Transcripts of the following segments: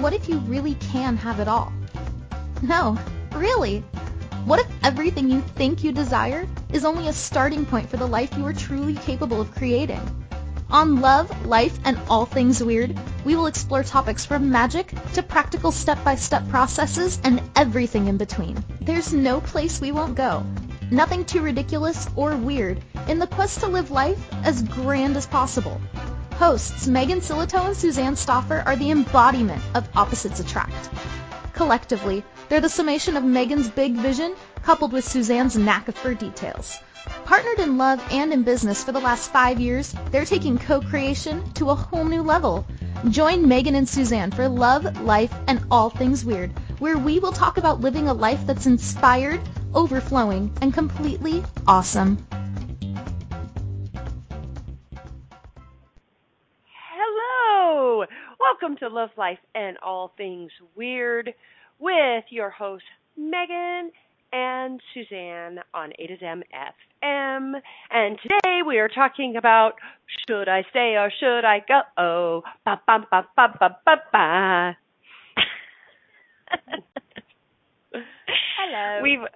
What if you really can have it all? No, really. What if everything you think you desire is only a starting point for the life you are truly capable of creating? On Love, Life, and All Things Weird, we will explore topics from magic to practical step-by-step processes and everything in between. There's no place we won't go. Nothing too ridiculous or weird in the quest to live life as grand as possible. Hosts Megan Silito and Suzanne Stoffer are the embodiment of opposites attract. Collectively, they're the summation of Megan's big vision coupled with Suzanne's knack for details. Partnered in love and in business for the last five years, they're taking co-creation to a whole new level. Join Megan and Suzanne for Love, Life, and All Things Weird, where we will talk about living a life that's inspired, overflowing, and completely awesome. Welcome to Love, Life, and All Things Weird with your hosts, Megan and Suzanne on A to Z FM. And today we are talking about should I stay or should I go? Oh, ba ba ba ba ba ba ba. Hello. We've.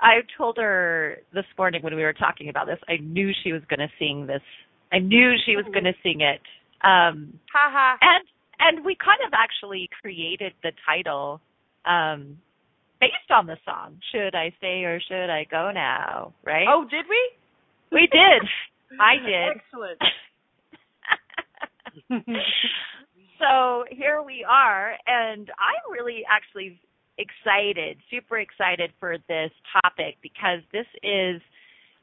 I told her this morning when we were talking about this. I knew she was going to sing this. I knew she was going to sing it. Um, ha ha. And and we kind of actually created the title um, based on the song. Should I stay or should I go now? Right? Oh, did we? We did. I did. Excellent. so here we are, and I'm really actually excited, super excited for this topic because this is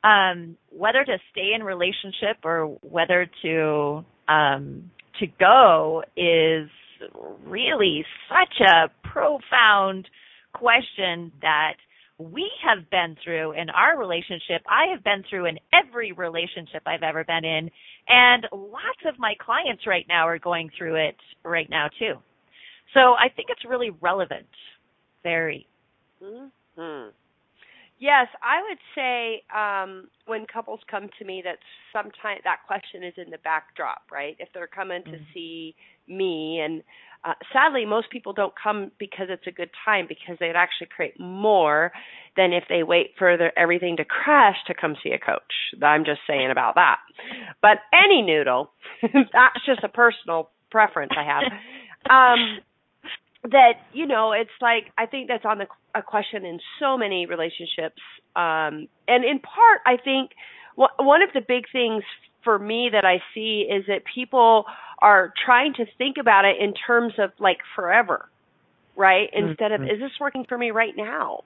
um, whether to stay in relationship or whether to um, to go is really such a profound question that we have been through in our relationship. I have been through in every relationship I've ever been in. And lots of my clients right now are going through it right now too. So I think it's really relevant. Very. Mm-hmm. Yes, I would say um, when couples come to me, that sometimes that question is in the backdrop, right? If they're coming to Mm. see me, and uh, sadly, most people don't come because it's a good time, because they'd actually create more than if they wait for their, everything to crash to come see a coach. I'm just saying about that. But any noodle, that's just a personal preference I have. Um, that you know it's like i think that's on the a question in so many relationships um and in part i think wh- one of the big things for me that i see is that people are trying to think about it in terms of like forever right? Instead of Mhm. is this working for me right now?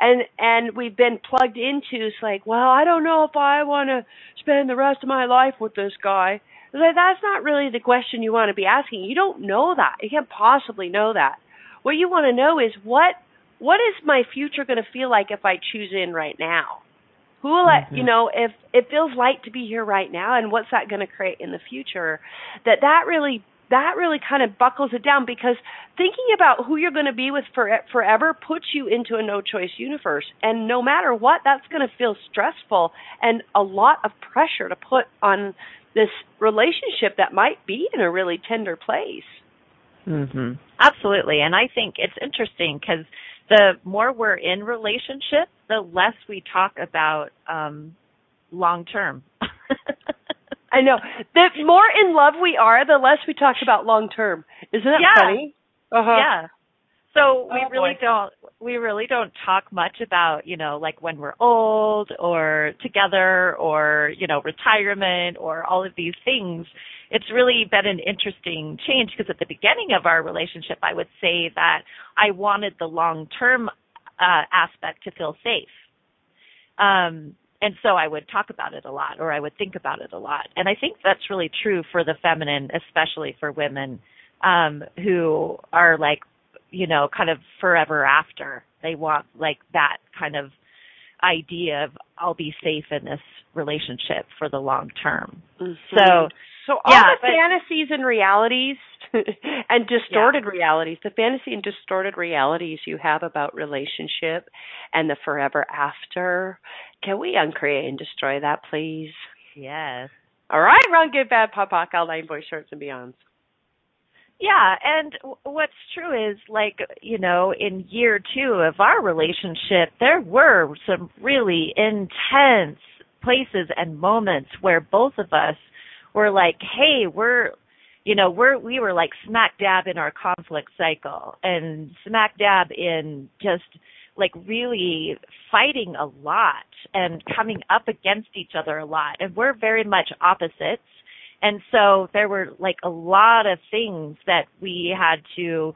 And and we've been plugged into it's like well i don't know if i want to spend the rest of my life with this guy like, that's not really the question you want to be asking. You don't know that. You can't possibly know that. What you want to know is what what is my future going to feel like if I choose in right now? Who will I, mm-hmm. you know, if it feels light to be here right now and what's that going to create in the future? That that really that really kind of buckles it down because thinking about who you're going to be with for forever puts you into a no choice universe and no matter what that's going to feel stressful and a lot of pressure to put on this relationship that might be in a really tender place. Mhm. Absolutely. And I think it's interesting cuz the more we're in relationship, the less we talk about um long term. I know. The more in love we are, the less we talk about long term. Isn't that Yeah. funny? Uh-huh. Yeah. So we Oh, really boy. don't we really don't talk much about, you know, like when we're old or together or, you know, retirement or all of these things. It's really been an interesting change because at the beginning of our relationship I would say that I wanted the long-term uh aspect to feel safe. Um and so I would talk about it a lot or I would think about it a lot. And I think that's really true for the feminine, especially for women um who are like you know kind of forever after they want like that kind of idea of I'll be safe in this relationship for the long term. Mhm. So so all yeah, the but- fantasies and realities and distorted realities, the fantasy and distorted realities you have about relationship and the forever after, can we uncreate and destroy that, please? yes. All right, run, good, bad, POD, POC, all nine boy shorts and beyonds. Yeah, and what's true is like, you know, in year 2 of our relationship, there were some really intense places and moments where both of us were like, "Hey, we're you know, we're we were like smack dab in our conflict cycle and smack dab in just like really fighting a lot and coming up against each other a lot. And we're very much opposites. And so there were like a lot of things that we had to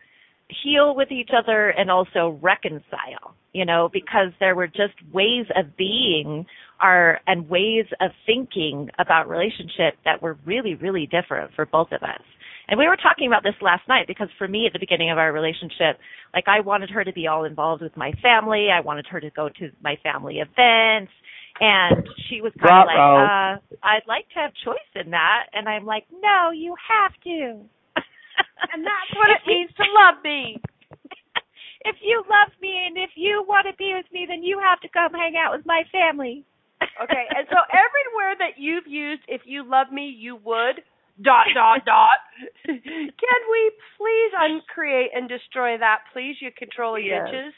heal with each other and also reconcile, you know, because there were just ways of being our and ways of thinking about relationship that were really, really different for both of us. And we were talking about this last night because for me at the beginning of our relationship, like I wanted her to be all involved with my family. I wanted her to go to my family events. And she was kind of like, uh, I'd like to have choice in that. And I'm like, no, you have to. and that's what it means to love me. if you love me and if you want to be with me, then you have to come hang out with my family. okay, and so everywhere that you've used, if you love me, you would, dot dot dot. Can we please uncreate and destroy that, please, you controlling yes. bitches?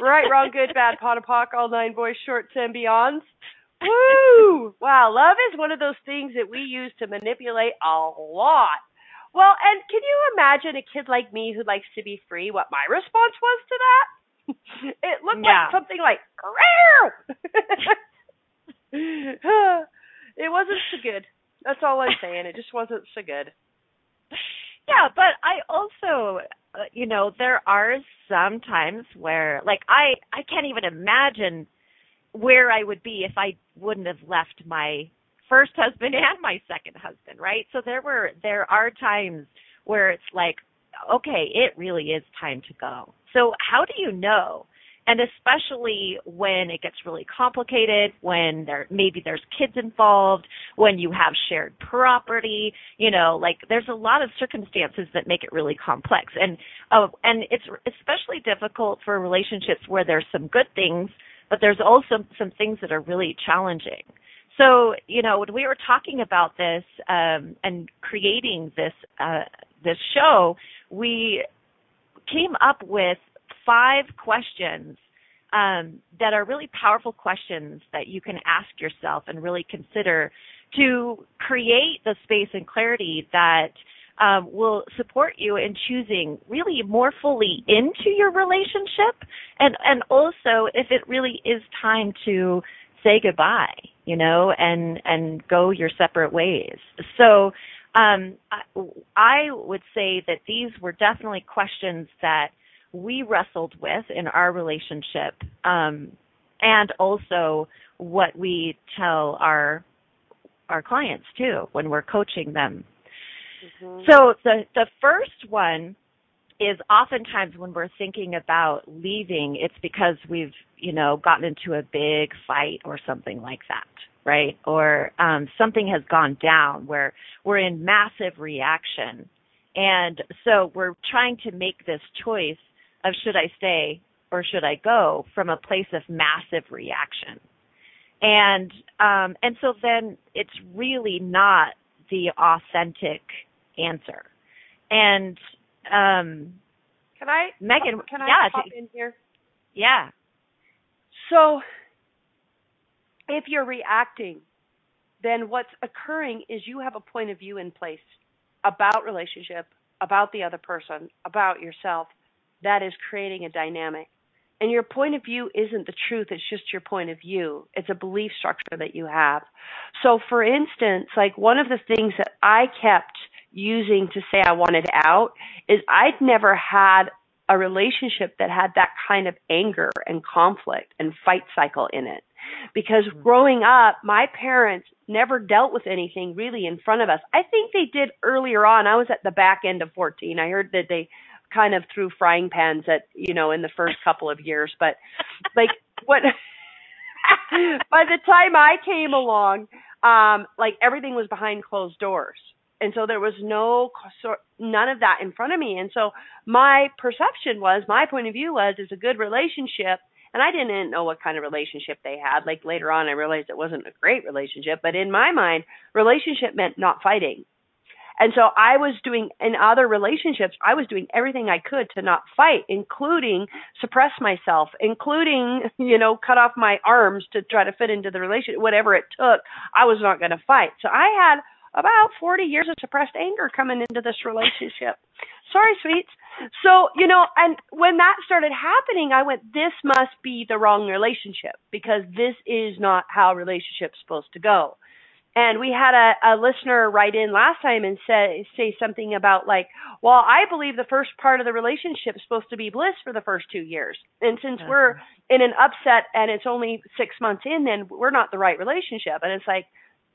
Right, wrong, good, bad, POD and POC, all nine boys, shorts and beyonds. Woo! Wow, love is one of those things that we use to manipulate a lot. Well, and can you imagine a kid like me who likes to be free? What my response was to that? it looked yeah. like something like, it wasn't so good. That's all I'm saying. It just wasn't so good. Yeah, but I also, uh, you know, there are some times where, like, I I can't even imagine where I would be if I wouldn't have left my first husband and my second husband, right? So there were there are times where it's like, okay, it really is time to go. So how do you know and especially when it gets really complicated, when there maybe there's kids involved, when you have shared property, you know, like there's a lot of circumstances that make it really complex. And uh, and it's especially difficult for relationships where there's some good things, but there's also some things that are really challenging. So, you know, when we were talking about this um, and creating this uh, this show, we came up with five questions um, that are really powerful questions that you can ask yourself and really consider to create the space and clarity that um, will support you in choosing really more fully into your relationship and and also if it really is time to say goodbye you know and and go your separate ways. So um, I, I would say that these were definitely questions that we wrestled with in our relationship, um, and also what we tell our our clients too when we're coaching them. Mm-hmm. So the the first one is oftentimes when we're thinking about leaving, it's because we've you know gotten into a big fight or something like that, right? Or um, something has gone down where we're in massive reaction, and so we're trying to make this choice of should I stay or should I go from a place of massive reaction. And um and so then it's really not the authentic answer. And um can I Megan can I yeah, pop in here? Yeah. So if you're reacting, then what's occurring is you have a point of view in place about relationship, about the other person, about yourself that is creating a dynamic. And your point of view isn't the truth, it's just your point of view. It's a belief structure that you have. So, for instance, like one of the things that I kept using to say I wanted out is I'd never had a relationship that had that kind of anger and conflict and fight cycle in it. Because mm-hmm. growing up, my parents never dealt with anything really in front of us. I think they did earlier on. I was at the back end of 14. I heard that they kind of threw frying pans at you know in the first couple of years but like what by the time i came along um like everything was behind closed doors and so there was no none of that in front of me and so my perception was my point of view was is a good relationship and I didn't know what kind of relationship they had. Like later on, I realized it wasn't a great relationship, but in my mind, relationship meant not fighting. And so I was doing in other relationships, I was doing everything I could to not fight, including suppress myself, including, you know, cut off my arms to try to fit into the relationship, whatever it took. I was not going to fight. So I had about 40 years of suppressed anger coming into this relationship. Sorry, sweets. So, you know, and when that started happening, I went, this must be the wrong relationship because this is not how relationships supposed to go. And we had a, a listener write in last time and say say something about like, well, I believe the first part of the relationship is supposed to be bliss for the first two years, and since uh-huh. we're in an upset and it's only six months in, then we're not the right relationship. And it's like,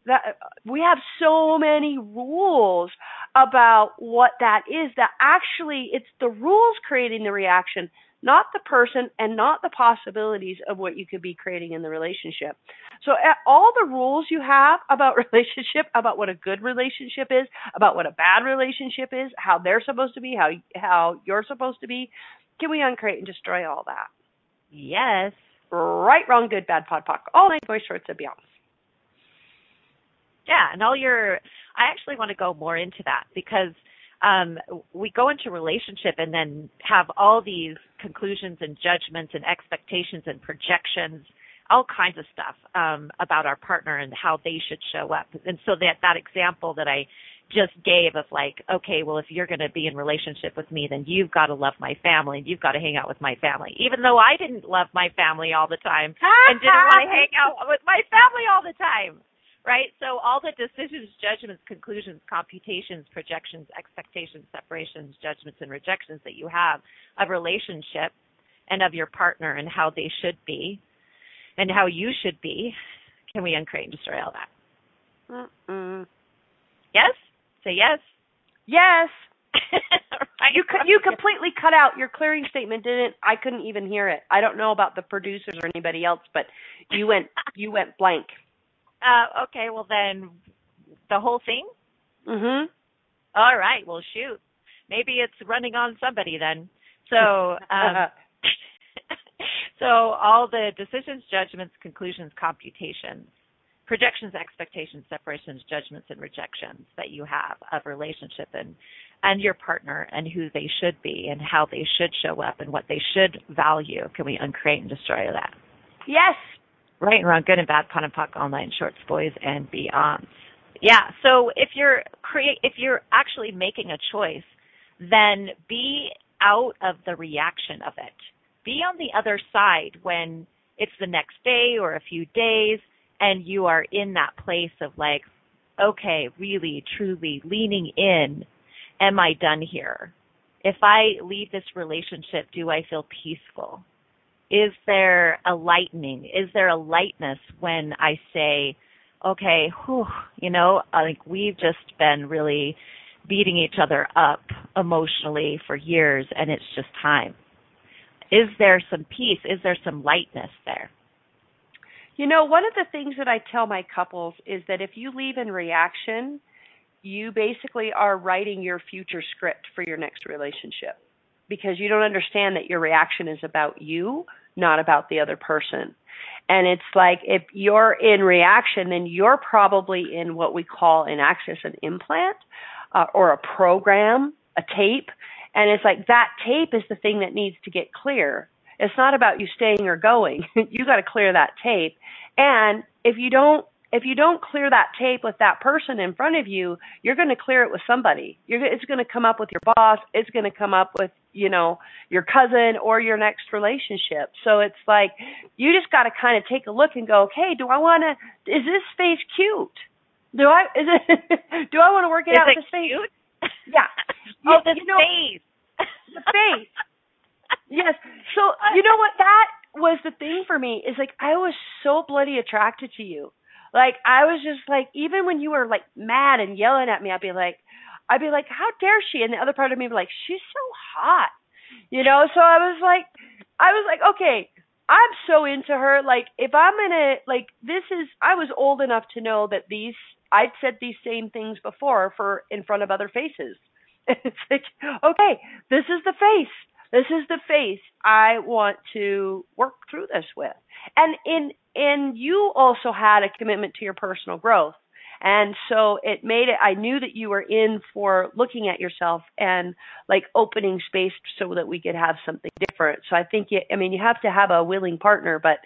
that we have so many rules about what that is that actually it's the rules creating the reaction not the person and not the possibilities of what you could be creating in the relationship. So all the rules you have about relationship about what a good relationship is about what a bad relationship is how they're supposed to be how how you're supposed to be can we uncreate and destroy all that? Yes. Right wrong good bad pod poc all nine boys shorts and beyond yeah, and all your I actually want to go more into that because um, we go into relationship and then have all these conclusions and judgments and expectations and projections, all kinds of stuff um, about our partner and how they should show up. And so that that example that I just gave of like, okay, well, if you're going to be in relationship with me, then you've got to love my family and you've got to hang out with my family. Even though I didn't love my family all the time and didn't want to hang out with my family all the time right? So all the decisions, judgments, conclusions, computations, projections, expectations, separations, judgments, and rejections that you have of relationship and of your partner and how they should be and how you should be, can we uncreate and destroy all that? Mm-mm. Yes? Say yes. Yes. right. You you completely cut out your clearing statement. Didn't I? Couldn't even hear it. I don't know about the producers or anybody else, but you went you went blank. Uh, okay, well then, the whole thing. Mhm. All right. Well, shoot. Maybe it's running on somebody then. So. Um, so all the decisions, judgments, conclusions, computations, projections, expectations, separations, judgments, and rejections that you have of relationship and and your partner and who they should be and how they should show up and what they should value. Can we uncreate and destroy that? Yes, right and wrong, good and bad, POD and POC, all nine shorts, boys and beyonds. Yeah. So if you're create, if you're actually making a choice, then be out of the reaction of it. Be on the other side when it's the next day or a few days and you are in that place of like, okay, really, truly leaning in. Am I done here? If I leave this relationship, do I feel peaceful? Is there a lightening? Is there a lightness when I say, okay, whew, you know, like we've just been really beating each other up emotionally for years and it's just time. Is there some peace? Is there some lightness there? You know, one of the things that I tell my couples is that if you leave in reaction, you basically are writing your future script for your next relationship because you don't understand that your reaction is about you not about the other person. And it's like if you're in reaction, then you're probably in what we call in access an implant uh, or a program, a tape. And it's like that tape is the thing that needs to get clear. It's not about you staying or going. you got to clear that tape. And if you don't if you don't clear that tape with that person in front of you, you're going to clear it with somebody. You're, it's going to come up with your boss. It's going to come up with, you know, your cousin or your next relationship. So it's like you just got to kind of take a look and go, okay, do I want to? Is this face cute? Do I? Is it? do I want to work it is out it with this face? Cute? Yeah. oh, the you know, face. the face. yes. So you know what that was the thing for me is like I was so bloody attracted to you like I was just like, even when you were like mad and yelling at me, I'd be like, I'd be like, how dare she? And the other part of me would be like, she's so hot, you know. So I was like, I was like, okay, I'm so into her. Like if I'm gonna like this is, I was old enough to know that these I'd said these same things before for in front of other faces. it's like, okay, this is the face. This is the face I want to work through this with. And in and you also had a commitment to your personal growth. And so it made it, I knew that you were in for looking at yourself and like opening space so that we could have something different. So I think, you, I mean, you have to have a willing partner, but,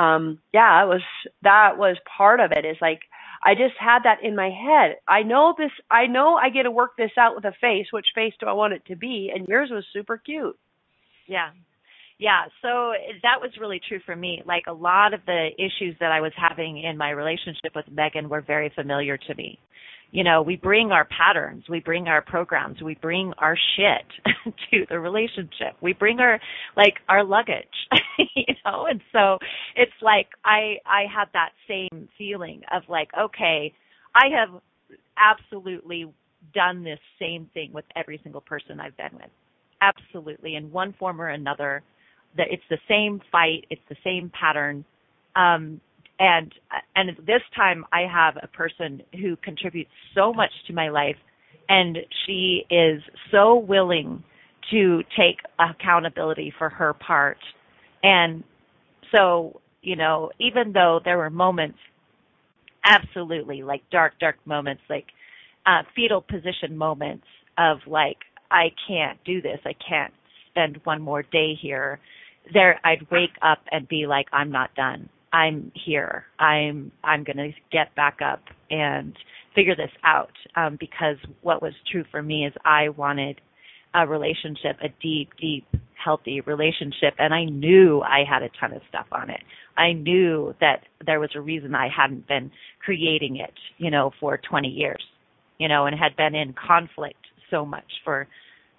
um, yeah, it was, that was part of it is like, I just had that in my head. I know this, I know I get to work this out with a face. Which face do I want it to be? And yours was super cute. Yeah. Yeah, so that was really true for me. Like a lot of the issues that I was having in my relationship with Megan were very familiar to me. You know, we bring our patterns, we bring our programs, we bring our shit to the relationship. We bring our like our luggage, you know, and so it's like I I had that same feeling of like, okay, I have absolutely done this same thing with every single person I've been with. Absolutely in one form or another that it's the same fight, it's the same pattern. Um, and and this time I have a person who contributes so much to my life and she is so willing to take accountability for her part. And so, you know, even though there were moments absolutely like dark dark moments like uh fetal position moments of like I can't do this. I can't spend one more day here there I'd wake up and be like, I'm not done. I'm here. I'm I'm gonna get back up and figure this out. Um, because what was true for me is I wanted a relationship, a deep, deep, healthy relationship, and I knew I had a ton of stuff on it. I knew that there was a reason I hadn't been creating it, you know, for 20 years, you know, and had been in conflict so much for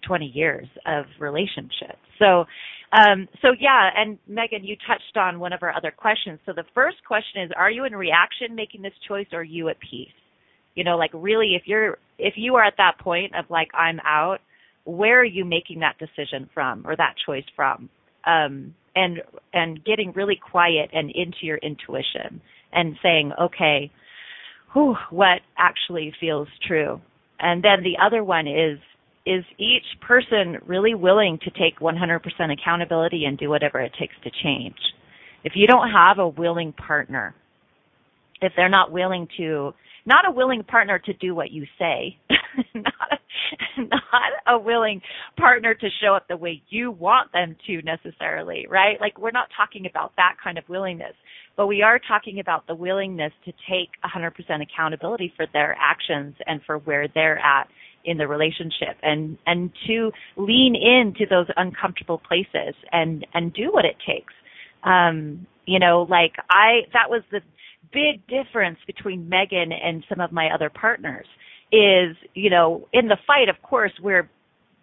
20 years of relationship. So, um, so yeah, and Megan, you touched on one of our other questions. So the first question is, are you in reaction making this choice or are you at peace? You know, like really, if you're, if you are at that point of like, I'm out, where are you making that decision from or that choice from? Um, and, and getting really quiet and into your intuition and saying, okay, whew, what actually feels true? And then the other one is is each person really willing to take 100% accountability and do whatever it takes to change? If you don't have a willing partner, if they're not willing to, not a willing partner to do what you say, not, a, not a willing partner to show up the way you want them to necessarily, right? Like we're not talking about that kind of willingness, but we are talking about the willingness to take 100% accountability for their actions and for where they're at in the relationship and and to lean into those uncomfortable places and and do what it takes. Um you know like i that was the big difference between megan and some of my other partners is you know in the fight of course we're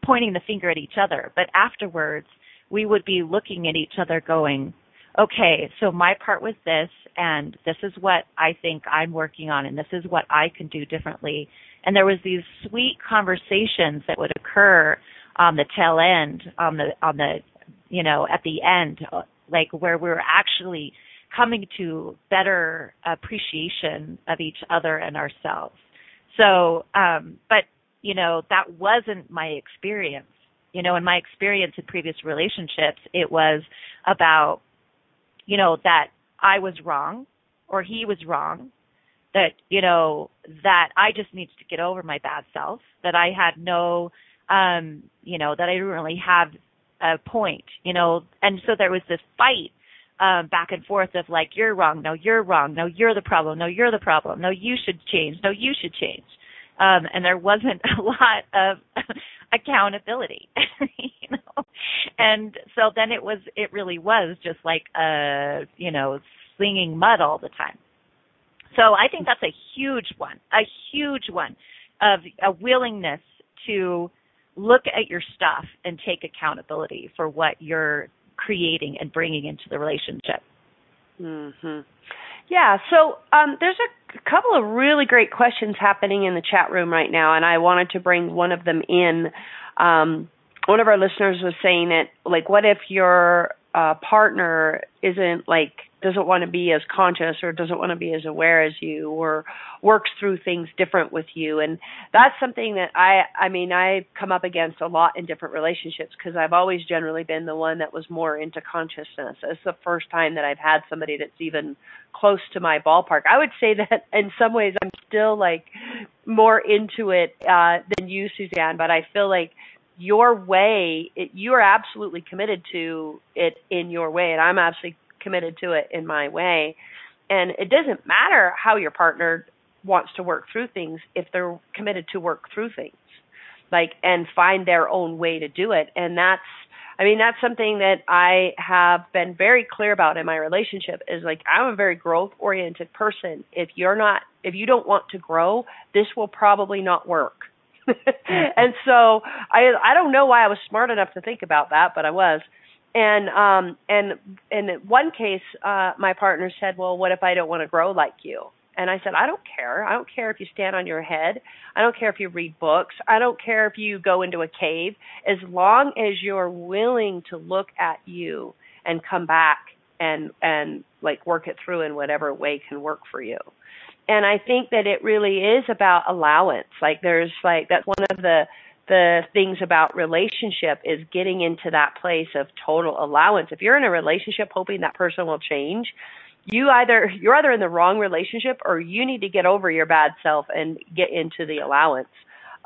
pointing the finger at each other but afterwards we would be looking at each other going okay, so my part was this, and this is what I think I'm working on, and this is what I can do differently. And there was these sweet conversations that would occur on the tail end on the on the you know at the end like where we were actually coming to better appreciation of each other and ourselves. So um but you know that wasn't my experience. You know in my experience in previous relationships it was about you know that i was wrong or he was wrong that you know that I just needed to get over my bad self, that I had no um you know that I didn't really have a point, you know, and so there was this fight um back and forth of like you're wrong, no you're wrong, no you're the problem, no you're the problem, no you should change, no you should change. Um and there wasn't a lot of accountability, you know. And so then it was it really was just like uh you know slinging mud all the time. So I think that's a huge one, a huge one of a willingness to look at your stuff and take accountability for what you're creating and bringing into the relationship. Mhm. Yeah, so um, there's a couple of really great questions happening in the chat room right now, and I wanted to bring one of them in. Um, one of our listeners was saying that, like, what if you're uh, partner isn't like doesn't want to be as conscious or doesn't want to be as aware as you or works through things different with you. And that's something that i i mean i come up against a lot in different relationships because i've always generally been the one that was more into consciousness. It's the first time that i've had somebody that's even close to my ballpark. I would say that in some ways i'm still like more into it uh than you suzanne but i feel like your way it, you are absolutely committed to it in your way and i'm absolutely committed to it in my way. And it doesn't matter how your partner wants to work through things if they're committed to work through things. Like and find their own way to do it. And that's I mean, that's something that I have been very clear about in my relationship is like I'm a very growth oriented person. If you're not if you don't want to grow, this will probably not work. and so I I don't know why I was smart enough to think about that, but I was. And um and in one case uh my partner said well what if i don't want to grow like you? And i said i don't care. I don't care if you stand on your head. I don't care if you read books. I don't care if you go into a cave. As long as you're willing to look at you and come back and and like work it through in whatever way can work for you and i think that it really is about allowance like there's like that's one of the the things about relationship is getting into that place of total allowance. If you're in a relationship hoping that person will change, you either you're either in the wrong relationship or you need to get over your bad self and get into the allowance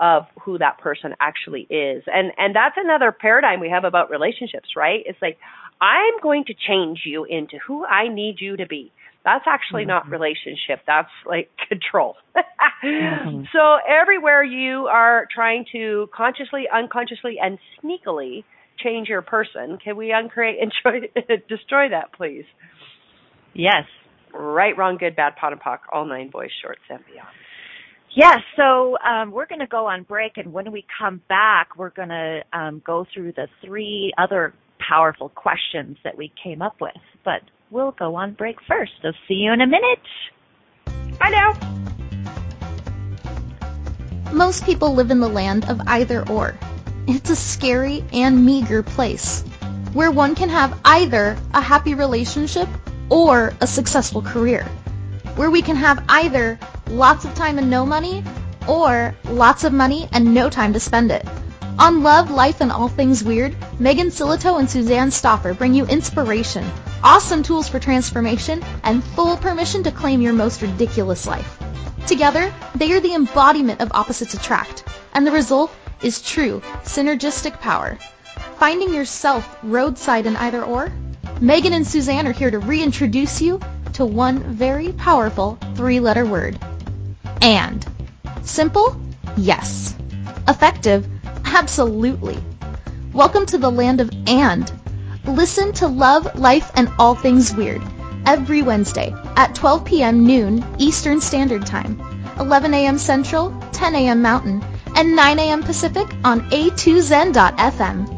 of who that person actually is. And and that's another paradigm we have about relationships, right? It's like I'm going to change you into who I need you to be. That's actually mm-hmm. not relationship. That's like control. mm-hmm. So everywhere you are trying to consciously, unconsciously, and sneakily change your person, can we uncreate and destroy that, please? Yes. Right, wrong, good, bad, POD and POC, all nine boys, shorts, and beyond. Yes, so um, we're going to go on break, and when we come back, we're going to um, go through the three other powerful questions that we came up with. But we'll go on break first. So see you in a minute. Bye now. Most people live in the land of either or. It's a scary and meager place where one can have either a happy relationship or a successful career. Where we can have either lots of time and no money or lots of money and no time to spend it. On Love, Life, and All Things Weird, Megan Silito and Suzanne Stoffer bring you inspiration, awesome tools for transformation, and full permission to claim your most ridiculous life. Together, they are the embodiment of opposites attract, and the result is true synergistic power. Finding yourself roadside in either or? Megan and Suzanne are here to reintroduce you to one very powerful three-letter word. And. Simple? Yes. Effective? Absolutely. Welcome to the land of and. Listen to Love, Life, and All Things Weird every Wednesday at 12 p.m. noon Eastern Standard Time, 11 a.m. Central, 10 a.m. Mountain, and 9 a.m. Pacific on a2zen.fm.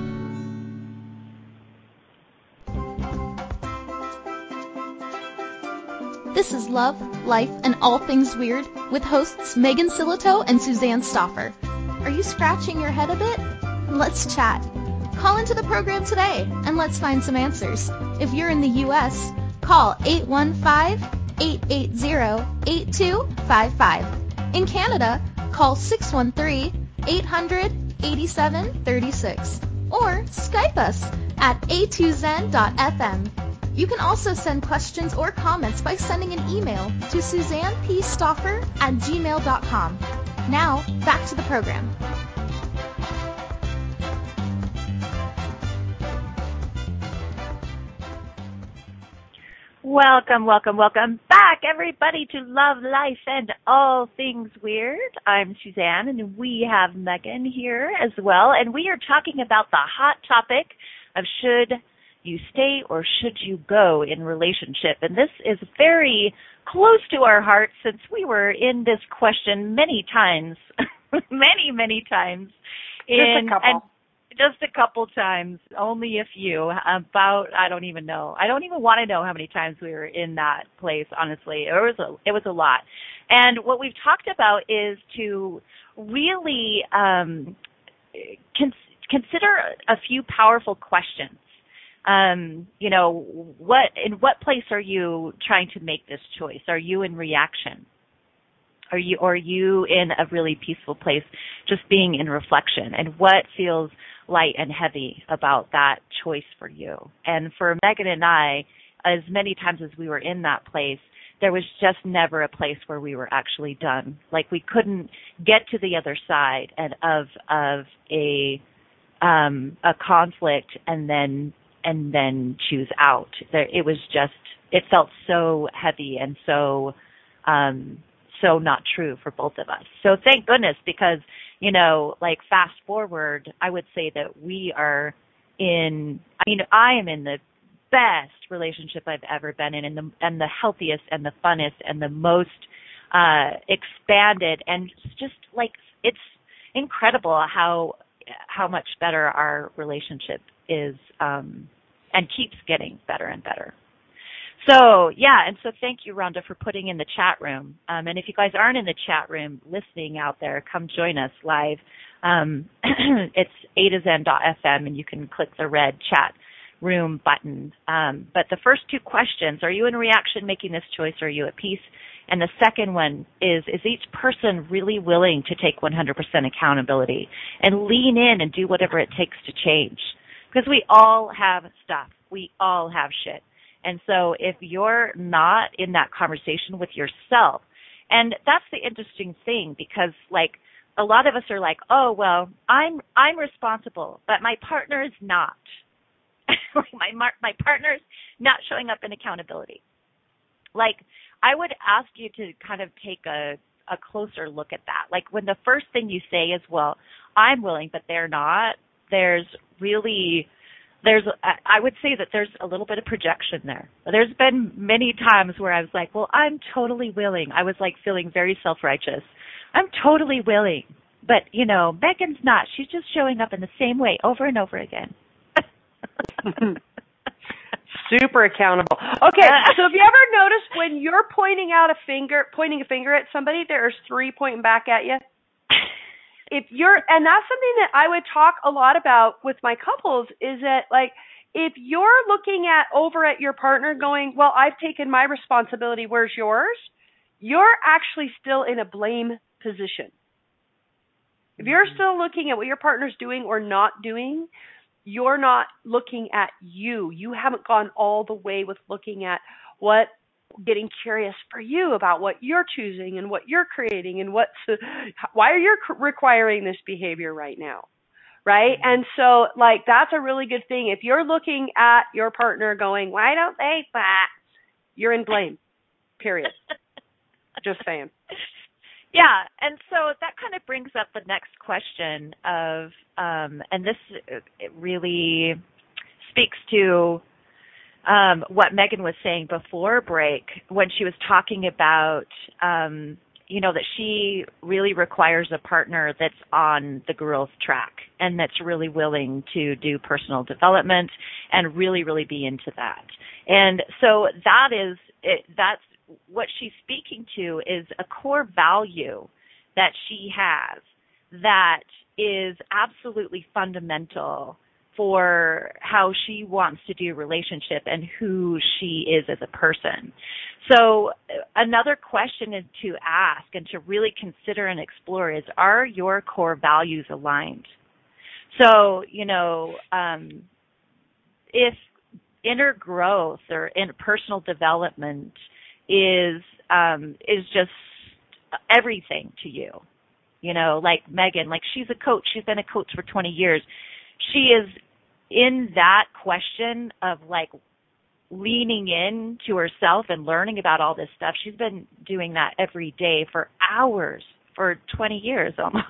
Love, Life, and All Things Weird with hosts Megan Silito and Suzanne Stoffer. Are you scratching your head a bit? Let's chat. Call into the program today and let's find some answers. If you're in the U.S., call 815-880-8255. In Canada, call 613-800-8736 or Skype us at a2zen.fm. You can also send questions or comments by sending an email to Suzanne P. Stoffer at gmail.com. Now, back to the program. Welcome, welcome, welcome back, everybody, to Love, Life, and All Things Weird. I'm Suzanne, and we have Megan here as well, and we are talking about the hot topic of should you stay or should you go in relationship? And this is very close to our hearts since we were in this question many times, many, many times. In, Just a couple just a couple times, only a few. About I don't even know. I don't even want to know how many times we were in that place. Honestly, it was a it was a lot. And what we've talked about is to really um, con- consider a few powerful questions. Um, you know, what in what place are you trying to make this choice? Are you in reaction? Are you are you in a really peaceful place, just being in reflection? And what feels light and heavy about that choice for you. And for Megan and I, as many times as we were in that place, there was just never a place where we were actually done. Like we couldn't get to the other side and of of a um a conflict and then and then choose out. There it was just it felt so heavy and so um so not true for both of us. So thank goodness because you know, like fast forward, I would say that we are in, I mean, I am in the best relationship I've ever been in and the, and the healthiest and the funnest and the most, uh, expanded and just like, it's incredible how, how much better our relationship is, um, and keeps getting better and better. So yeah, and so thank you, Rhonda, for putting in the chat room. Um, and if you guys aren't in the chat room listening out there, come join us live. Um, it's a to zen.fm, and you can click the red chat room button. Um, but the first two questions: Are you in reaction making this choice, or are you at peace? And the second one is: Is each person really willing to take 100% accountability and lean in and do whatever it takes to change? Because we all have stuff. We all have shit and so if you're not in that conversation with yourself, and that's the interesting thing because like a lot of us are like, "Oh, well, I'm I'm responsible, but my partner is not." my my partner's not showing up in accountability. Like I would ask you to kind of take a a closer look at that. Like when the first thing you say is, "Well, I'm willing, but they're not." There's really there's I would say that there's a little bit of projection there. There's been many times where I was like, "Well, I'm totally willing." I was like feeling very self-righteous. I'm totally willing. But, you know, Megan's not. She's just showing up in the same way over and over again. Super accountable. Okay, so have you ever noticed when you're pointing out a finger, pointing a finger at somebody, there's three pointing back at you? If you're and that's something that I would talk a lot about with my couples is that like if you're looking at over at your partner going, "Well, I've taken my responsibility, where's yours?" You're actually still in a blame position. If you're mm-hmm. still looking at what your partner's doing or not doing, you're not looking at you. You haven't gone all the way with looking at what getting curious for you about what you're choosing and what you're creating and what's why are you requiring this behavior right now right? Mm-hmm. and so like that's a really good thing. If you're looking at your partner going why don't they that you're in blame period. Just saying. Yeah. And so that kind of brings up the next question of um and this it really speaks to um, what Megan was saying before break when she was talking about, um, you know, that she really requires a partner that's on the growth track and that's really willing to do personal development and really, really be into that. And so that is, it, that's what she's speaking to is a core value that she has that is absolutely fundamental for how she wants to do relationship and who she is as a person. So another question is to ask and to really consider and explore is are your core values aligned? So, you know, um, if inner growth or in personal development is um, is just everything to you, you know, like Megan, like she's a coach, she's been a coach for 20 years. She is in that question of like leaning in to herself and learning about all this stuff. She's been doing that every day for hours for 20 years almost.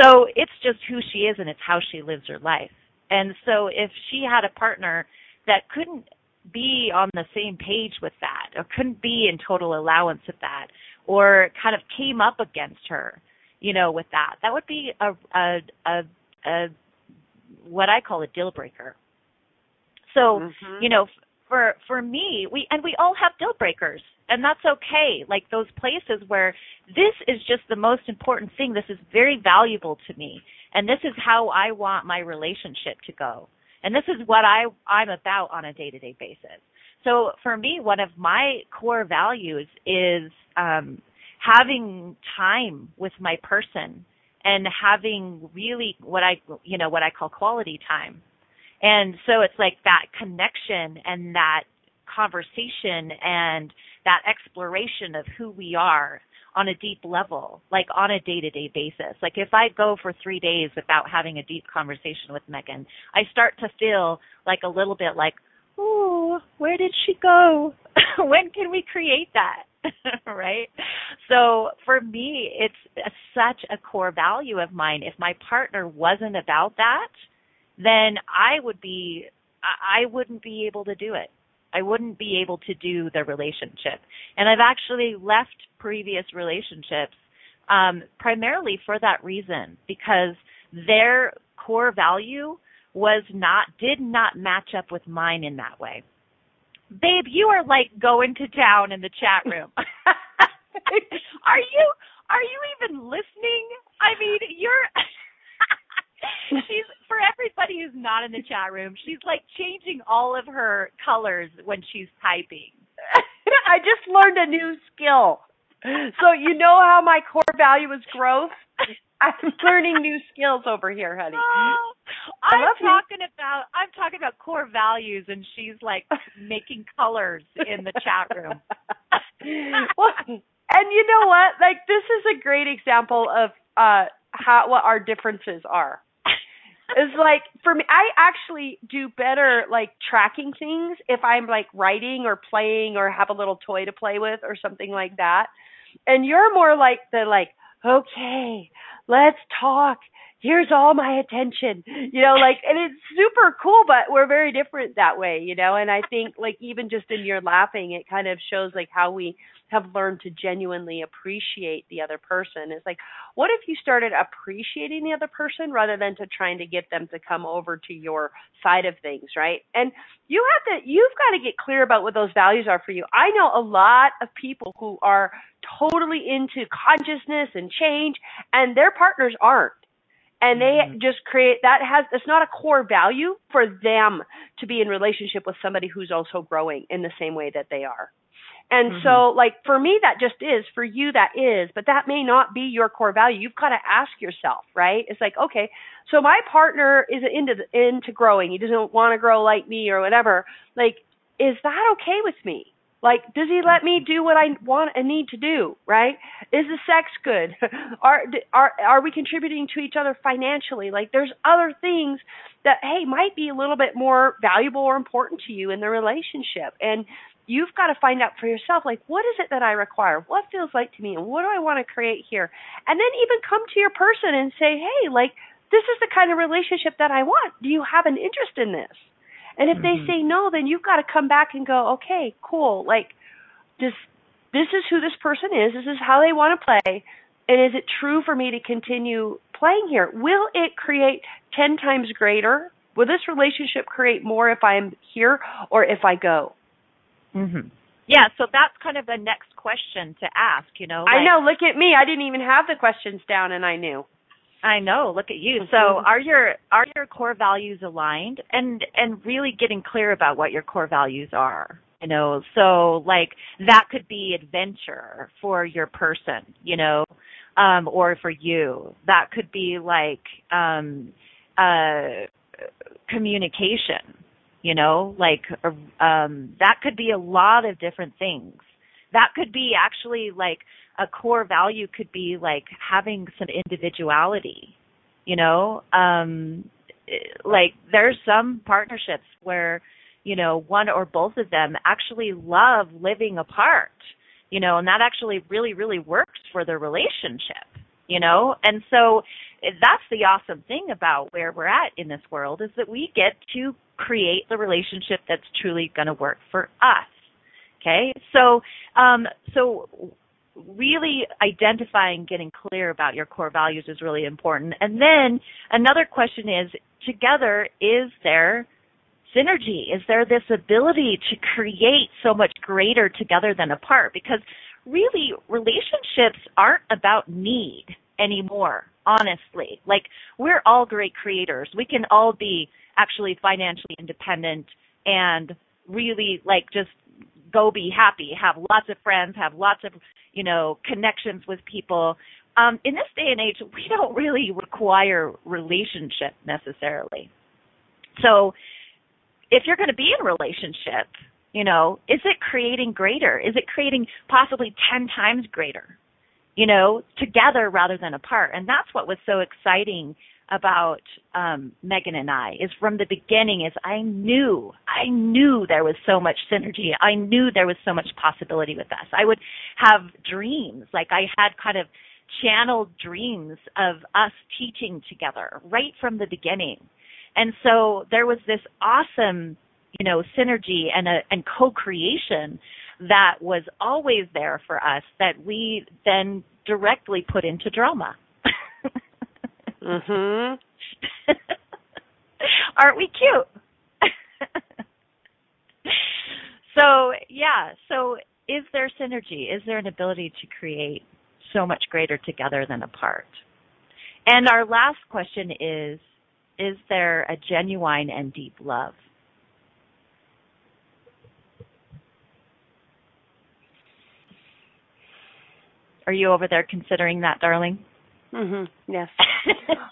So it's just who she is and it's how she lives her life. And so if she had a partner that couldn't be on the same page with that or couldn't be in total allowance of that or kind of came up against her, you know, with that, that would be a, a, a, a what I call a deal breaker. So, mm-hmm. you know, for for me, we and we all have deal breakers, and that's okay. Like those places where this is just the most important thing. This is very valuable to me, and this is how I want my relationship to go. And this is what I I'm about on a day-to-day basis. So for me, one of my core values is um, having time with my person and having really what I you know what I call quality time. And so it's like that connection and that conversation and that exploration of who we are on a deep level, like on a day to day basis. Like if I go for three days without having a deep conversation with Megan, I start to feel like a little bit like, oh, where did she go? when can we create that? right? So for me, it's a, such a core value of mine. If my partner wasn't about that, then I would be, I wouldn't be able to do it. I wouldn't be able to do the relationship. And I've actually left previous relationships um, primarily for that reason because their core value was not did not match up with mine in that way. Babe, you are like going to town in the chat room. are you are you even listening? I mean, you're she's for everybody who's not in the chat room, she's like changing all of her colors when she's typing. I just learned a new skill. So you know how my core value is growth? I'm learning new skills over here, honey. Oh, I'm talking you. about I'm talking about core values and she's like making colors in the chat room. well, and you know what? Like this is a great example of uh how what our differences are it's like for me I actually do better like tracking things if I'm like writing or playing or have a little toy to play with or something like that. And you're more like the like, okay, let's talk. Here's all my attention. You know, like and it's super cool, but we're very different that way, you know, and I think like even just in your laughing it kind of shows like how we have learned to genuinely appreciate the other person. It's like, what if you started appreciating the other person rather than to trying to get them to come over to your side of things, right? And you have to, you've got to get clear about what those values are for you. I know a lot of people who are totally into consciousness and change and their partners aren't and they mm-hmm. just create that has it's not a core value for them to be in relationship with somebody who's also growing in the same way that they are and mm-hmm. so, like, for me, that just is. For you, that is. But that may not be your core value. You've got to ask yourself, right? It's like, okay, so my partner is into into growing. He doesn't want to grow like me or whatever. Like, is that okay with me? Like, does he let me do what I want and need to do? Right? Is the sex good? are are are we contributing to each other financially? Like, there's other things that hey might be a little bit more valuable or important to you in the relationship, and you've got to find out for yourself like what is it that I require? What feels like to me and what do I want to create here? And then even come to your person and say, "Hey, like this is the kind of relationship that I want. Do you have an interest in this?" And if mm-hmm. they say no, then you've got to come back and go, "Okay, cool. Like this this is who this person is. This is how they want to play. And is it true for me to continue playing here? Will it create 10 times greater? Will this relationship create more if I'm here or if I go? Mm-hmm. Yeah, so that's kind of the next question to ask, you know. Like, I know, look at me. I didn't even have the questions down and I knew. I know. Look at you. So Mm-hmm. are your are your core values aligned? And and really getting clear about what your core values are. You know, so like that could be adventure for your person, you know, um, or for you. That could be like um uh communication, you know, like um that could be a lot of different things. That could be actually like a core value could be like having some individuality, you know, um like there's some partnerships where you know one or both of them actually love living apart you know and that actually really really works for their relationship you know? And so that's the awesome thing about where we're at in this world is that we get to create the relationship that's truly going to work for us okay? So um so really identifying getting clear about your core values is really important and then another question is together is there synergy? Is there this ability to create so much greater together than apart? Because really, relationships aren't about need anymore, honestly. Like, we're all great creators. We can all be actually financially independent and really, like, just go be happy, have lots of friends, have lots of, you know, connections with people. Um, in this day and age, we don't really require relationship necessarily. So, if you're going to be in relationship, you know, is it creating greater? Is it creating possibly 10 times greater, you know, together rather than apart? And that's what was so exciting about um Megan and I is from the beginning is I knew I knew there was so much synergy. I knew there was so much possibility with us. I would have dreams like I had kind of channeled dreams of us teaching together right from the beginning. And so there was this awesome, you know, synergy and a, and co-creation that was always there for us that we then directly put into drama. Mhm. Aren't we cute? so, yeah, so is there synergy? Is there an ability to create so much greater together than apart? And our last question is is there a genuine and deep love? Are you over there considering that, darling? Mhm. Yes.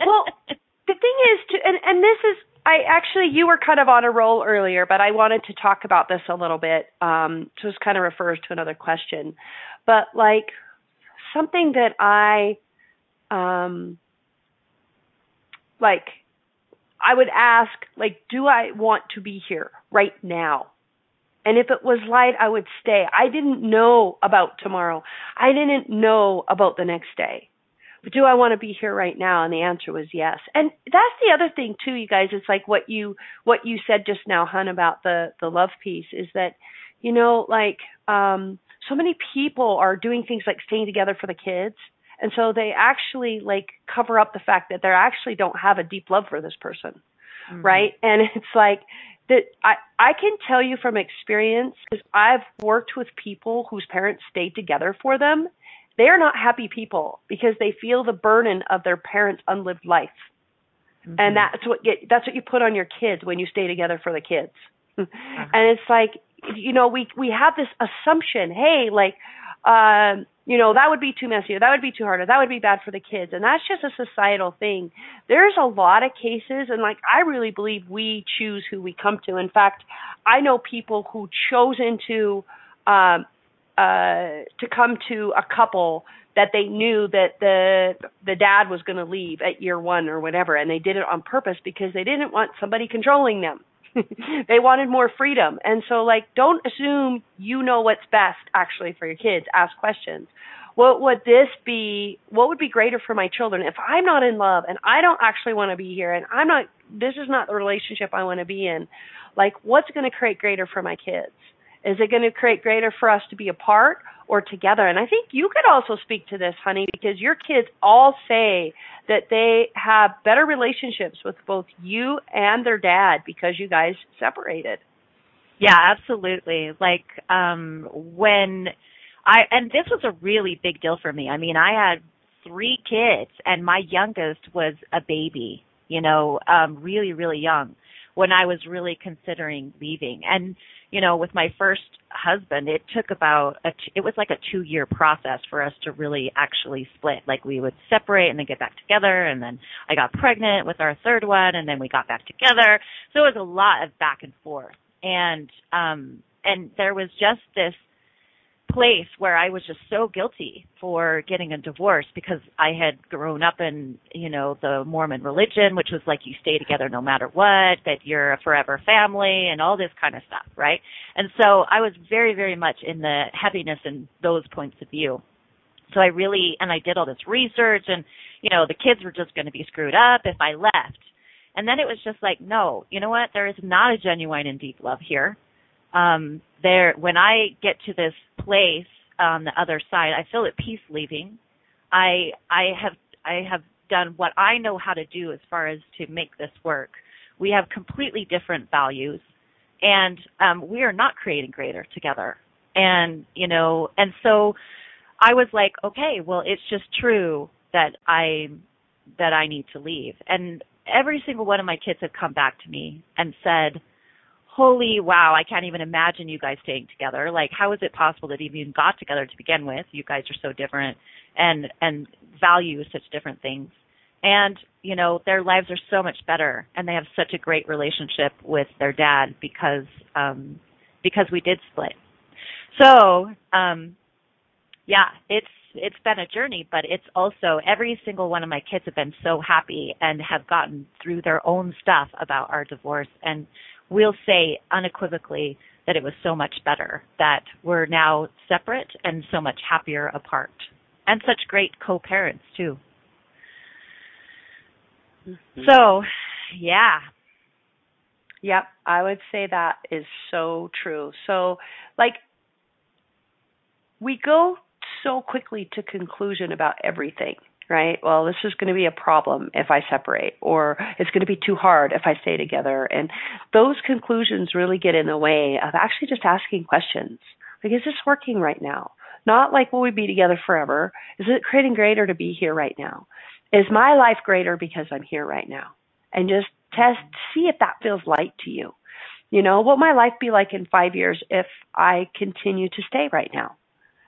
well, the thing is to and and this is I actually you were kind of on a roll earlier, but I wanted to talk about this a little bit. Um so this kind of refers to another question. But like something that I um like I would ask like do I want to be here right now? And if it was light, I would stay. I didn't know about tomorrow. I didn't know about the next day. But do I want to be here right now? And the answer was yes. And that's the other thing too, you guys. It's like what you what you said just now, hun, about the the love piece is that, you know, like um so many people are doing things like staying together for the kids. And so they actually like cover up the fact that they actually don't have a deep love for this person. Mm-hmm. Right? And it's like that I I can tell you from experience because I've worked with people whose parents stayed together for them they are not happy people because they feel the burden of their parents' unlived life. Mm-hmm. And that's what get, that's what you put on your kids when you stay together for the kids. Uh-huh. And it's like you know, we we have this assumption, hey, like um, you know, that would be too messy, or that would be too hard, or that would be bad for the kids. And that's just a societal thing. There's a lot of cases and like I really believe we choose who we come to. In fact, I know people who chose into um uh to come to a couple that they knew that the the dad was going to leave at year 1 or whatever and they did it on purpose because they didn't want somebody controlling them. they wanted more freedom. And so like don't assume you know what's best actually for your kids. Ask questions. What would this be what would be greater for my children if I'm not in love and I don't actually want to be here and I'm not this is not the relationship I want to be in. Like what's going to create greater for my kids? Is it going to create greater for us to be apart or together? And I think you could also speak to this, honey, because your kids all say that they have better relationships with both you and their dad because you guys separated. Yeah, absolutely. Like um when I and this was a really big deal for me. I mean, I had three kids and my youngest was a baby, you know, um really really young when I was really considering leaving. And you know, with my first husband, it took about a t- it was like a 2-year process for us to really actually split. Like we would separate and then get back together and then I got pregnant with our third one and then we got back together. So it was a lot of back and forth. And um and there was just this place where I was just so guilty for getting a divorce because I had grown up in, you know, the Mormon religion, which was like you stay together no matter what, that you're a forever family and all this kind of stuff, right? And so I was very, very much in the heaviness in those points of view. So I really, and I did all this research and, you know, the kids were just going to be screwed up if I left. And then it was just like, no, you know what? There is not a genuine and deep love here um, there when I get to this place on the other side, I feel at peace leaving. I I have I have done what I know how to do as far as to make this work. We have completely different values, and um, we are not creating greater together. And you know, and so I was like, okay, well, it's just true that I that I need to leave. And every single one of my kids have come back to me and said, holy wow, I can't even imagine you guys staying together. Like, how is it possible that even got together to begin with? You guys are so different and, and value such different things. And, you know, their lives are so much better and they have such a great relationship with their dad because, um, because we did split. So, um, yeah, it's, it's been a journey, but it's also every single one of my kids have been so happy and have gotten through their own stuff about our divorce and we'll say unequivocally that it was so much better, that we're now separate and so much happier apart. And such great co-parents too. Mm-hmm. So, yeah. Yep, I would say that is so true. So, like, we go so quickly to conclusion about everything right? Well, this is going to be a problem if I separate, or it's going to be too hard if I stay together. And those conclusions really get in the way of actually just asking questions. Like, is this working right now? Not like, will we be together forever? Is it creating greater to be here right now? Is my life greater because I'm here right now? And just test, see if that feels light to you. You know, what my life be like in five years if I continue to stay right now?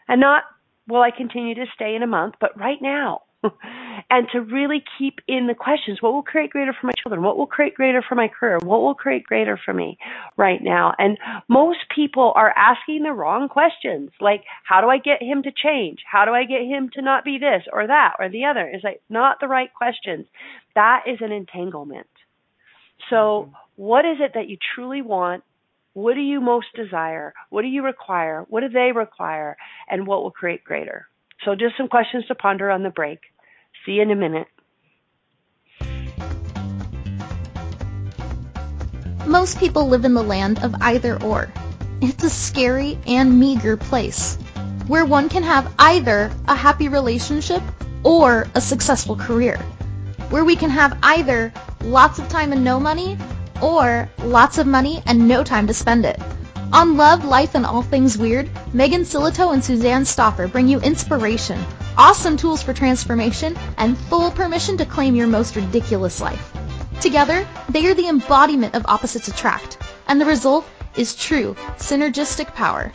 And not, will I continue to stay in a month, but right now and to really keep in the questions what will create greater for my children? What will create greater for my career? What will create greater for me right now? And most people are asking the wrong questions like how do i get him to change? How do i get him to not be this or that or the other? It's like not the right questions. That is an entanglement. So mm-hmm. what is it that you truly want? What do you most desire? What do you require? What do they require? And what will create greater? So just some questions to ponder on the break See you in a minute. Most people live in the land of either or. It's a scary and meager place where one can have either a happy relationship or a successful career. Where we can have either lots of time and no money or lots of money and no time to spend it. On Love, Life, and All Things Weird, Megan Silito and Suzanne Stoffer bring you inspiration, awesome tools for transformation, and full permission to claim your most ridiculous life. Together, they are the embodiment of opposites attract, and the result is true synergistic power.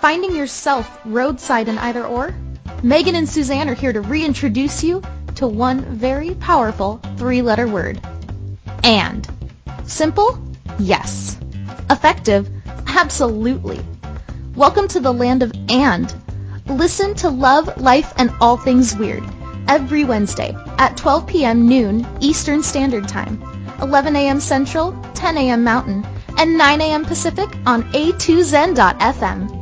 Finding yourself roadside in either or? Megan and Suzanne are here to reintroduce you to one very powerful three-letter word. And. Simple? Yes. Effective? Absolutely. Welcome to the land of and. Listen to Love, Life, and All Things Weird every Wednesday at 12 p.m. noon Eastern Standard Time, 11 a.m. Central, 10 a.m. Mountain, and 9 a.m. Pacific on a2zen.fm.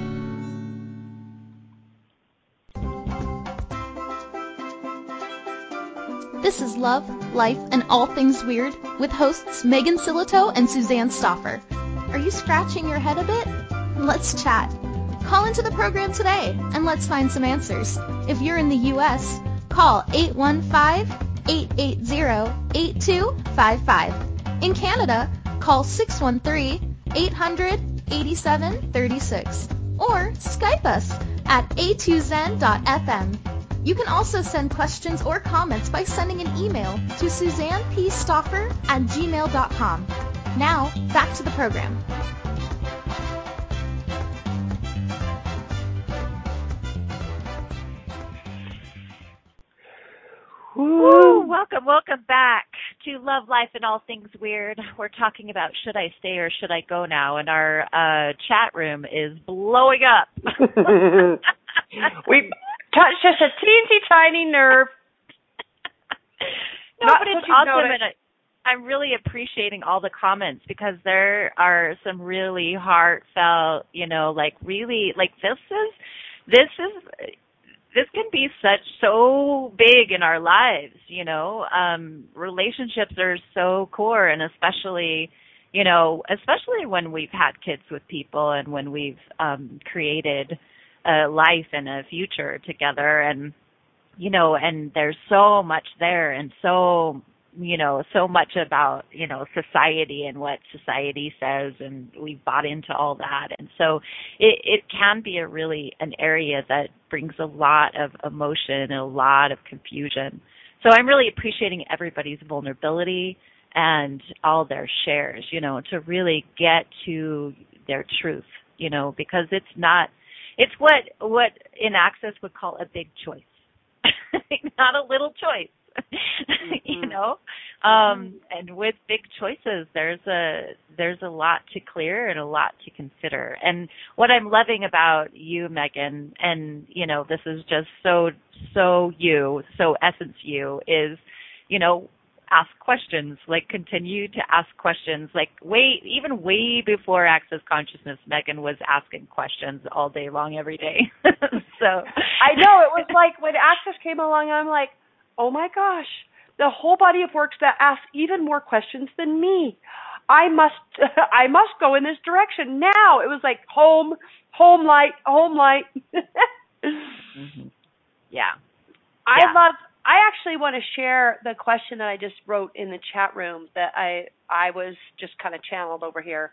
This is Love, Life, and All Things Weird with hosts Megan Silito and Suzanne Stoffer. Are you scratching your head a bit? Let's chat. Call into the program today and let's find some answers. If you're in the U.S., call 815-880-8255. In Canada, call 613-800-8736 or Skype us at a2zen.fm. You can also send questions or comments by sending an email to suzannepstoffer at gmail.com. Now, back to the program. Woo! Welcome, welcome back to Love, Life, and All Things Weird. We're talking about should I stay or should I go now, and our uh, chat room is blowing up. we touched just a teensy tiny nerve. no, Not but it's awesome, and I, I'm really appreciating all the comments because there are some really heartfelt, you know, like really, like this is, this is this can be such so big in our lives, you know. Um relationships are so core and especially you know, especially when we've had kids with people and when we've um created a life and a future together and you know, and there's so much there and so you know, so much about, you know, society and what society says and we've bought into all that. And so it, it can be a really an area that brings a lot of emotion and a lot of confusion. So I'm really appreciating everybody's vulnerability and all their shares, you know, to really get to their truth, you know, because it's not it's what what in access would call a big choice. not a little choice. you know um and with big choices there's a there's a lot to clear and a lot to consider and what i'm loving about you megan and you know this is just so so you so essence you is you know ask questions like continue to ask questions like way even way before access consciousness megan was asking questions all day long every day so I know it was like when Access came along, I'm like, oh my gosh, the whole body of works that asks even more questions than me. I must, I must go in this direction now. It was like home, home light, home light. hmm yeah I Yeah. love. I actually want to share the question that I just wrote in the chat room that I I was just kind of channeled over here,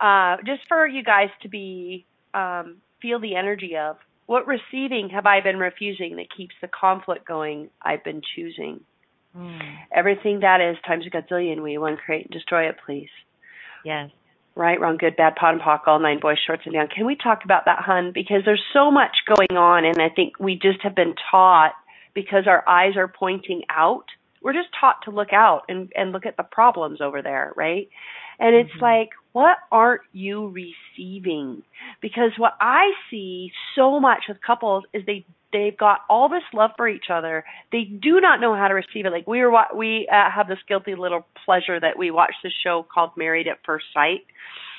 uh, just for you guys to be um, feel the energy of what receiving have I been refusing that keeps the conflict going? I've been choosing Mm. everything that is times a gazillion. We want to create and destroy it, please. yes Right, wrong, good, bad, POD and POC, all nine boys, shorts and down. Can we talk about that, hun? Because there's so much going on, and I think we just have been taught because our eyes are pointing out. We're just taught to look out and and look at the problems over there, right? And it's Mhm. like, what aren't you receiving? Because what I see so much with couples is they they've got all this love for each other. They do not know how to receive it. Like we were we uh, have this guilty little pleasure that we watch this show called Married at First Sight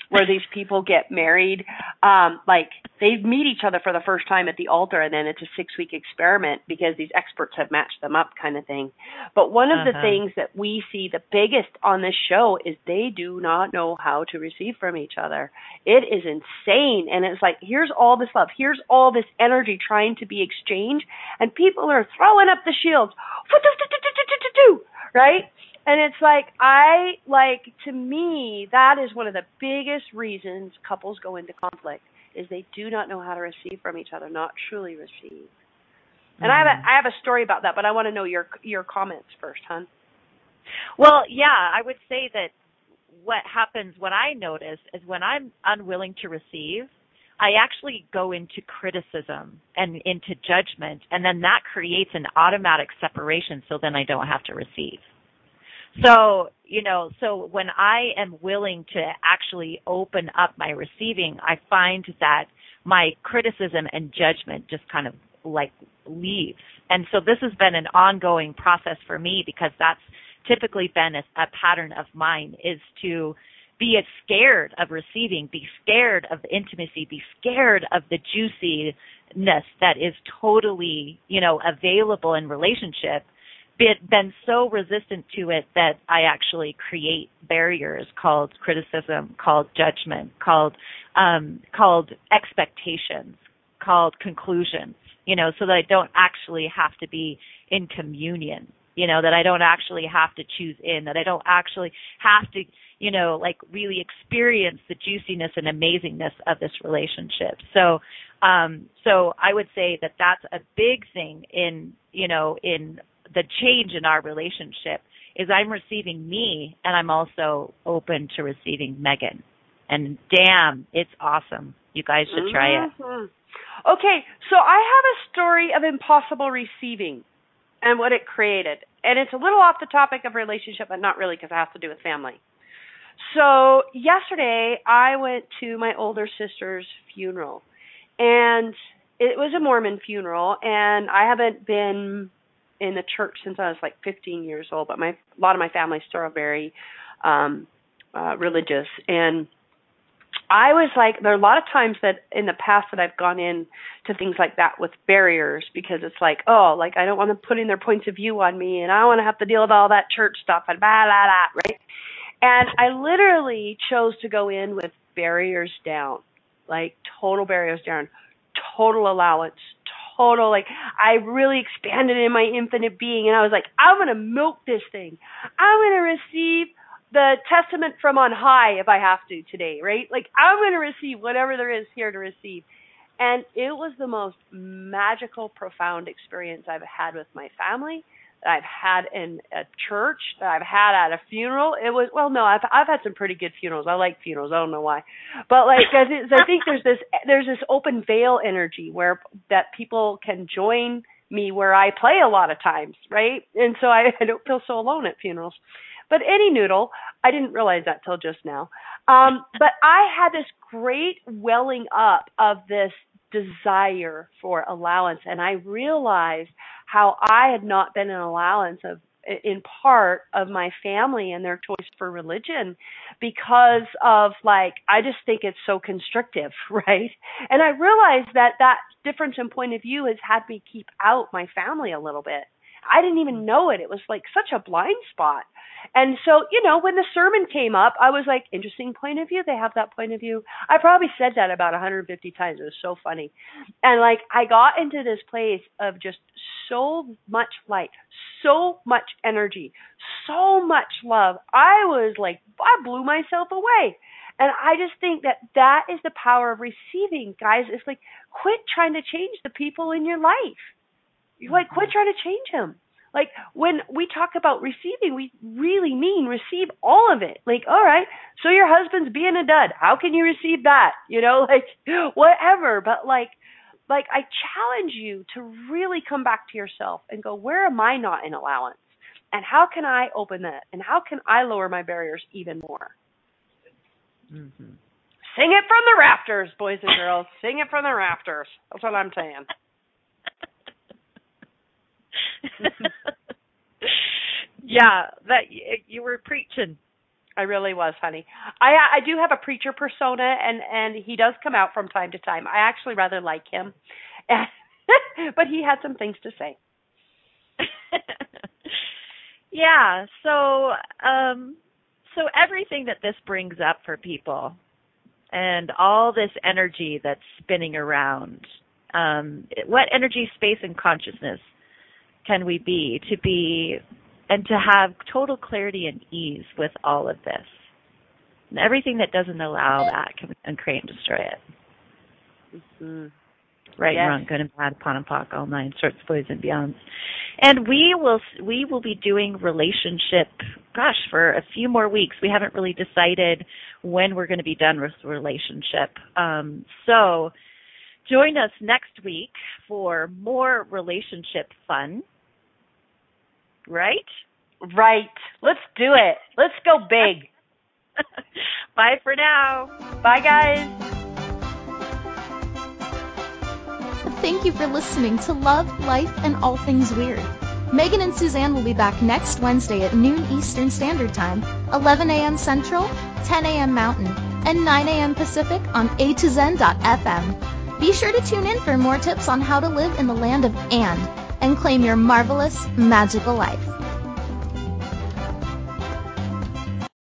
where these people get married um like they meet each other for the first time at the altar and then it's a 6 week experiment because these experts have matched them up kind of thing. But one of the Uh-huh. things that we see the biggest on this show is they do not know how to receive from each other. It is insane and it's like here's all this love, here's all this energy trying to be exchanged and people are throwing up the shields. Right? And it's like I like to me that is one of the biggest reasons couples go into conflict is they do not know how to receive from each other, not truly receive. And I have a mm-hmm. I have a story about that, but I want to know your your comments first, hon. Well, yeah, I would say that what happens what I notice is when I'm unwilling to receive, I actually go into criticism and into judgment, and then that creates an automatic separation so then I don't have to receive. So, you know, so when I am willing to actually open up my receiving, I find that my criticism and judgment just kind of like leaves. And so this has been an ongoing process for me because that's typically been a, a pattern of mine is to be scared of receiving, be scared of the intimacy, be scared of the juiciness that is totally, you know, available in relationship, been so resistant to it that I actually create barriers called criticism, called judgment, called um, called expectations, called conclusions, you know, so that I don't actually have to be in communion you know that i don't actually have to choose in that i don't actually have to you know like really experience the juiciness and amazingness of this relationship. So um so i would say that that's a big thing in you know in the change in our relationship is i'm receiving me and i'm also open to receiving megan and damn it's awesome you guys should try it mm-hmm. okay so i have a story of impossible receiving and what it created. And it's a little off the topic of relationship, but not really because it has to do with family. So yesterday I went to my older sister's funeral, and it was a Mormon funeral, and I haven't been in the church since I was like 15 years old. But my a lot of my family still are very um, uh, religious, and I was like, there are a lot of times that in the past that I've gone in to things like that with barriers because it's like, oh, like I don't want them putting their points of view on me and I don't want to have to deal with all that church stuff and blah, blah, blah, right? And I literally chose to go in with barriers down, like total barriers down, total allowance, total, like I really expanded in my infinite being and I was like, I'm to milk this thing. I'm to receive the testament from on high if I have to today, right? Like I'm to receive whatever there is here to receive. And it was the most magical, profound experience I've had with my family, that I've had in a church, that I've had at a funeral. It was well, no, I've I've had some pretty good funerals. I like funerals. I don't know why, but like I think there's this there's this open veil energy where that people can join me where I play a lot of times, right? And so I, I don't feel so alone at funerals. But any noodle, I didn't realize that till just now. Um, but I had this great welling up of this desire for allowance, and I realized how I had not been an allowance of in part of my family and their choice for religion because of like I just think it's so constrictive, right? And I realized that that difference in point of view has had me keep out my family a little bit. I didn't even know it. It was like such a blind spot. And so, you know, when the sermon came up, I was like, interesting point of view. They have that point of view. I probably said that about 150 times. It was so funny. And like, I got into this place of just so much light, so much energy, so much love. I was like, I blew myself away. And I just think that that is the power of receiving, guys. It's like, quit trying to change the people in your life. Like, quit trying to change him. like when we talk about receiving, we really mean receive all of it. Like, all right, so your husband's being a dud. How can you receive that? You know, like whatever. But like, like I challenge you to really come back to yourself and go, where am I not in allowance? And how can I open that? And how can I lower my barriers even more? Mm-hmm. Sing it from the rafters, boys and girls. Sing it from the rafters. That's what I'm saying. yeah, that you were preaching. I really was, honey. I I do have a preacher persona, and and he does come out from time to time. I actually rather like him, but he had some things to say. yeah. So um, so everything that this brings up for people, and all this energy that's spinning around, um, what energy, space, and consciousness can we be to be and to have total clarity and ease with all of this. And everything that doesn't allow that can create and destroy it. Mm-hmm. right yes. and wrong, good and bad, POD and POC, all nine shorts, boys and beyonds. And we will we will be doing relationship, gosh, for a few more weeks. We haven't really decided when we're going to be done with relationship. Um, so join us next week for more relationship fun. Right? Right. Let's do it. Let's go big. Bye for now. Bye, guys. Thank you for listening to Love, Life, and All Things Weird. Megan and Suzanne will be back next Wednesday at noon Eastern Standard Time, 11 a.m. Central, 10 a.m. Mountain, and 9 a.m. Pacific on A to Zen.fm. Be sure to tune in for more tips on how to live in the land of and and claim your marvelous, magical life.